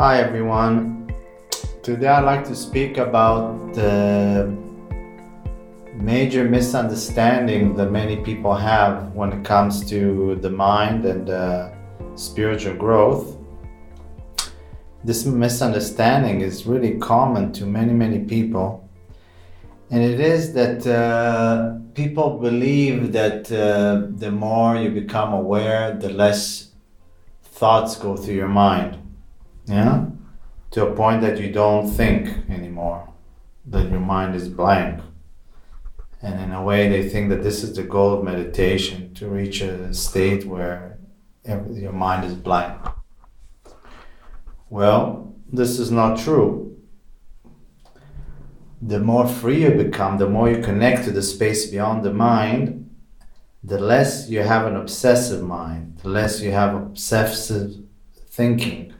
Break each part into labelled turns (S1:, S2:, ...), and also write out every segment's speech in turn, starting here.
S1: Hi everyone. Today I'd like to speak about the major misunderstanding that many people have when it comes to the mind and uh, spiritual growth. This misunderstanding is really common to many, many people. And it is that uh, people believe that uh, the more you become aware, the less thoughts go through your mind yeah? To a point that you don't think anymore that your mind is blank. And in a way they think that this is the goal of meditation to reach a state where your mind is blank. Well this is not true. The more free you become the more you connect to the space beyond the mind the less you have an obsessive mind the less you have obsessive thinking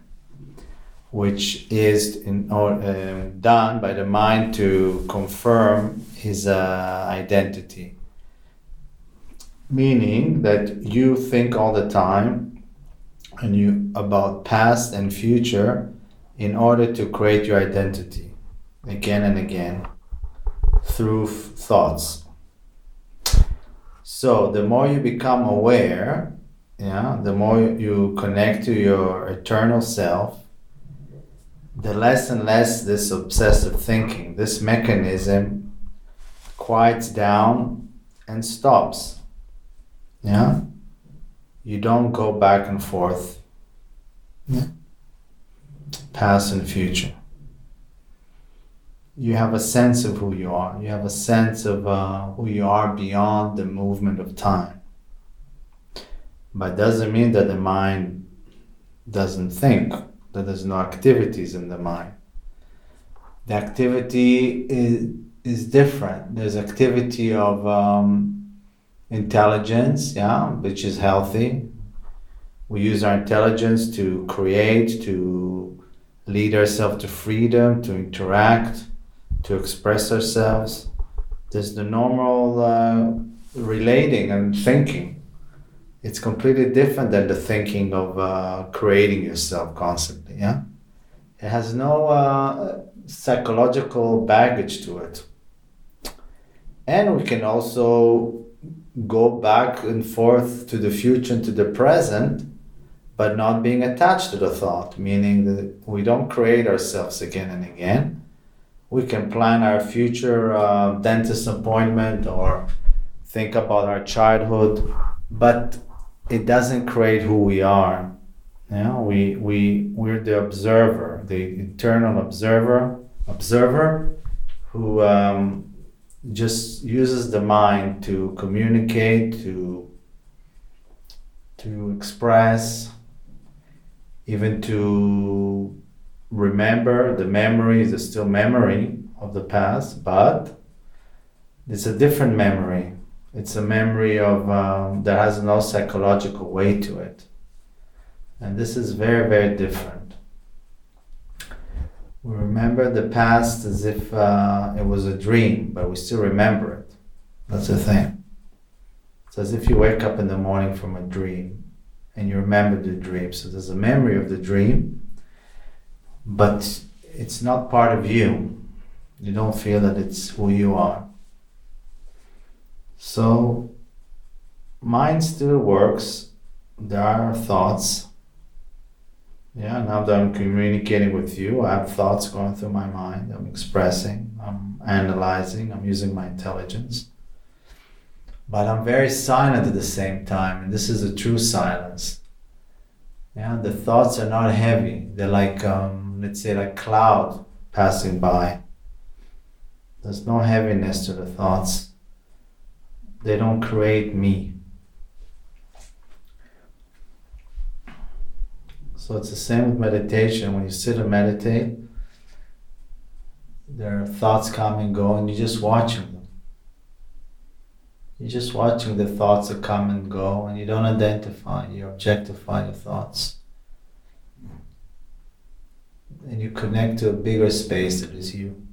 S1: which is in, uh, done by the mind to confirm his uh, identity. Meaning that you think all the time and you about past and future in order to create your identity again and again through thoughts. So the more you become aware, yeah, the more you connect to your eternal self, the less and less this obsessive thinking, this mechanism quiets down and stops. Yeah? You don't go back and forth. Yeah. Past and future. You have a sense of who you are. You have a sense of uh, who you are beyond the movement of time. But doesn't mean that the mind doesn't think that there's no activities in the mind. The activity is, is different. There's activity of um, intelligence, yeah, which is healthy. We use our intelligence to create, to lead ourselves to freedom, to interact, to express ourselves. There's the normal uh, relating and thinking it's completely different than the thinking of uh, creating yourself constantly. Yeah, it has no uh, psychological baggage to it, and we can also go back and forth to the future and to the present, but not being attached to the thought. Meaning that we don't create ourselves again and again. We can plan our future uh, dentist appointment or think about our childhood, but it doesn't create who we are. Yeah, we we we're the observer, the internal observer, observer, who um, just uses the mind to communicate, to to express, even to remember. The memory is still memory of the past, but it's a different memory it's a memory of um, that has no psychological weight to it, and this is very very different. We remember the past as if uh, it was a dream, but we still remember it. That's the thing. It's as if you wake up in the morning from a dream and you remember the dream. So there's a memory of the dream, but it's not part of you. You don't feel that it's who you are. So mind still works. There are thoughts. Yeah, now that I'm communicating with you, I have thoughts going through my mind. I'm expressing, I'm analyzing, I'm using my intelligence. But I'm very silent at the same time, and this is a true silence. Yeah, the thoughts are not heavy. They're like, um, let's say, like cloud passing by. There's no heaviness to the thoughts they don't create me. So it's the same with meditation. When you sit and meditate, there are thoughts come and go, and you're just watching them. You're just watching the thoughts that come and go, and you don't identify, you objectify your thoughts. And you connect to a bigger space that is you.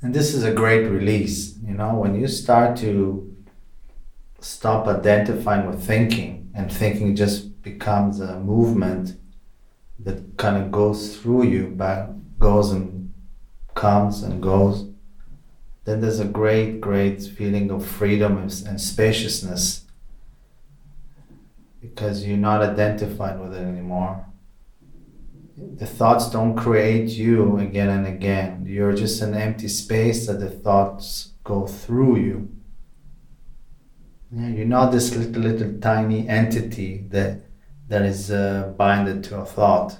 S1: And this is a great release. You know, when you start to stop identifying with thinking and thinking just becomes a movement that kind of goes through you, back goes and comes and goes, then there's a great, great feeling of freedom and spaciousness because you're not identified with it anymore. The thoughts don't create you again and again. You're just an empty space that the thoughts go through you. Yeah, you're not this little, little tiny entity that that is uh, binded to a thought.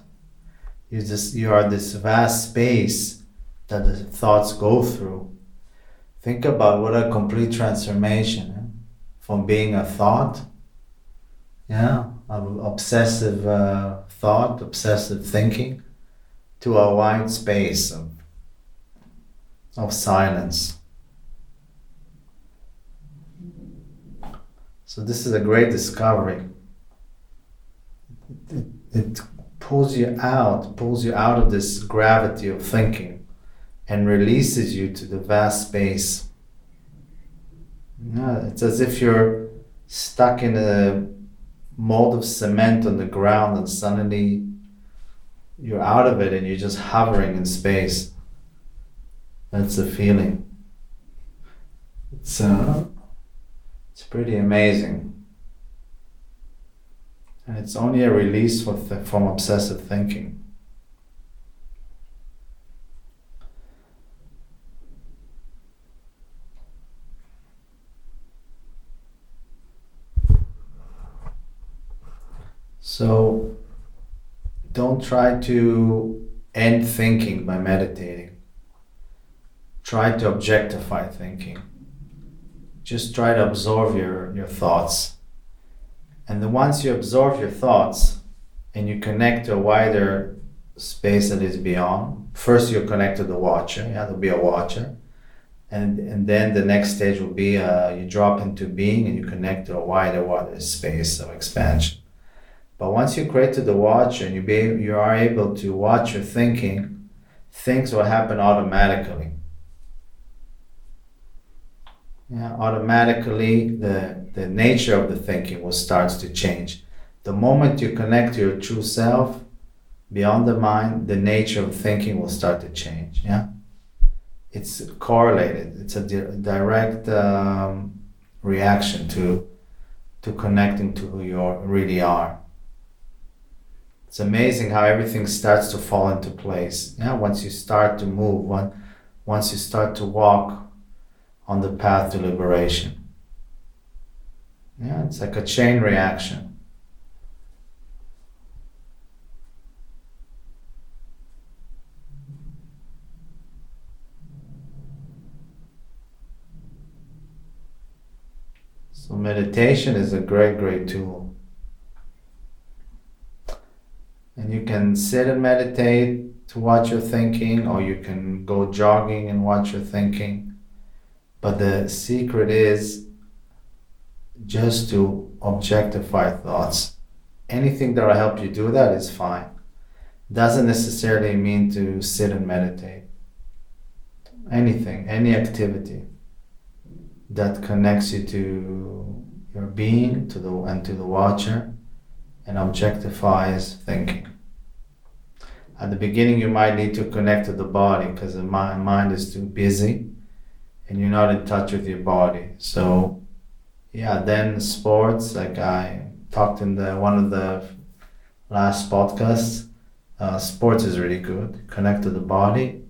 S1: You just you are this vast space that the thoughts go through. Think about what a complete transformation eh? from being a thought yeah, obsessive uh, thought, obsessive thinking, to a wide space of, of silence. So this is a great discovery. It, it pulls you out, pulls you out of this gravity of thinking and releases you to the vast space. Yeah, it's as if you're stuck in a mold of cement on the ground and suddenly you're out of it and you're just hovering in space. That's the feeling. It's uh, it's pretty amazing. And it's only a release from obsessive thinking. So don't try to end thinking by meditating. Try to objectify thinking. Just try to absorb your, your thoughts. And then once you absorb your thoughts and you connect to a wider space that is beyond, first you connect to the watcher, yeah, there'll be a watcher. And, and then the next stage will be uh, you drop into being and you connect to a wider, wider space of expansion. But once you create to the watch and you be you are able to watch your thinking, things will happen automatically. Yeah, automatically the, the nature of the thinking will start to change. The moment you connect to your true self, beyond the mind, the nature of thinking will start to change. Yeah, it's correlated. It's a di- direct um, reaction to to connecting to who you are, really are it's amazing how everything starts to fall into place. Yeah, once you start to move, one, once you start to walk on the path to liberation. Yeah, it's like a chain reaction. So meditation is a great, great tool. You can sit and meditate to watch your thinking, or you can go jogging and watch your thinking. But the secret is just to objectify thoughts. Anything that will help you do that is fine. Doesn't necessarily mean to sit and meditate. Anything, any activity that connects you to your being, to the and to the watcher and objectifies thinking. At the beginning, you might need to connect to the body because the mind is too busy and you're not in touch with your body. So, yeah, then sports, like I talked in the one of the last podcasts, uh, sports is really good. Connect to the body,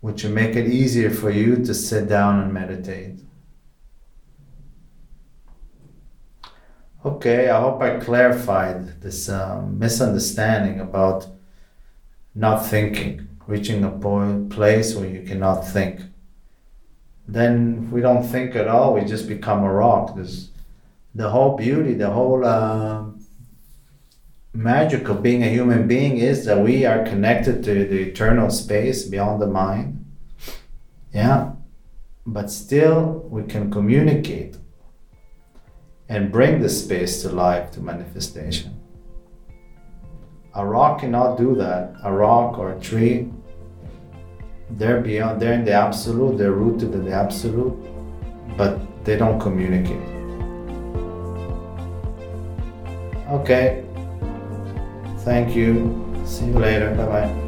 S1: which will make it easier for you to sit down and meditate. Okay, I hope I clarified this um, misunderstanding about not thinking, reaching a point, place where you cannot think. Then we don't think at all, we just become a rock. There's the whole beauty, the whole uh, magic of being a human being is that we are connected to the eternal space beyond the mind. Yeah, but still we can communicate and bring the space to life to manifestation. A rock cannot do that. A rock or a tree, they're beyond, they're in the absolute, they're rooted in the absolute, but they don't communicate. Okay, thank you. See you later. Bye bye.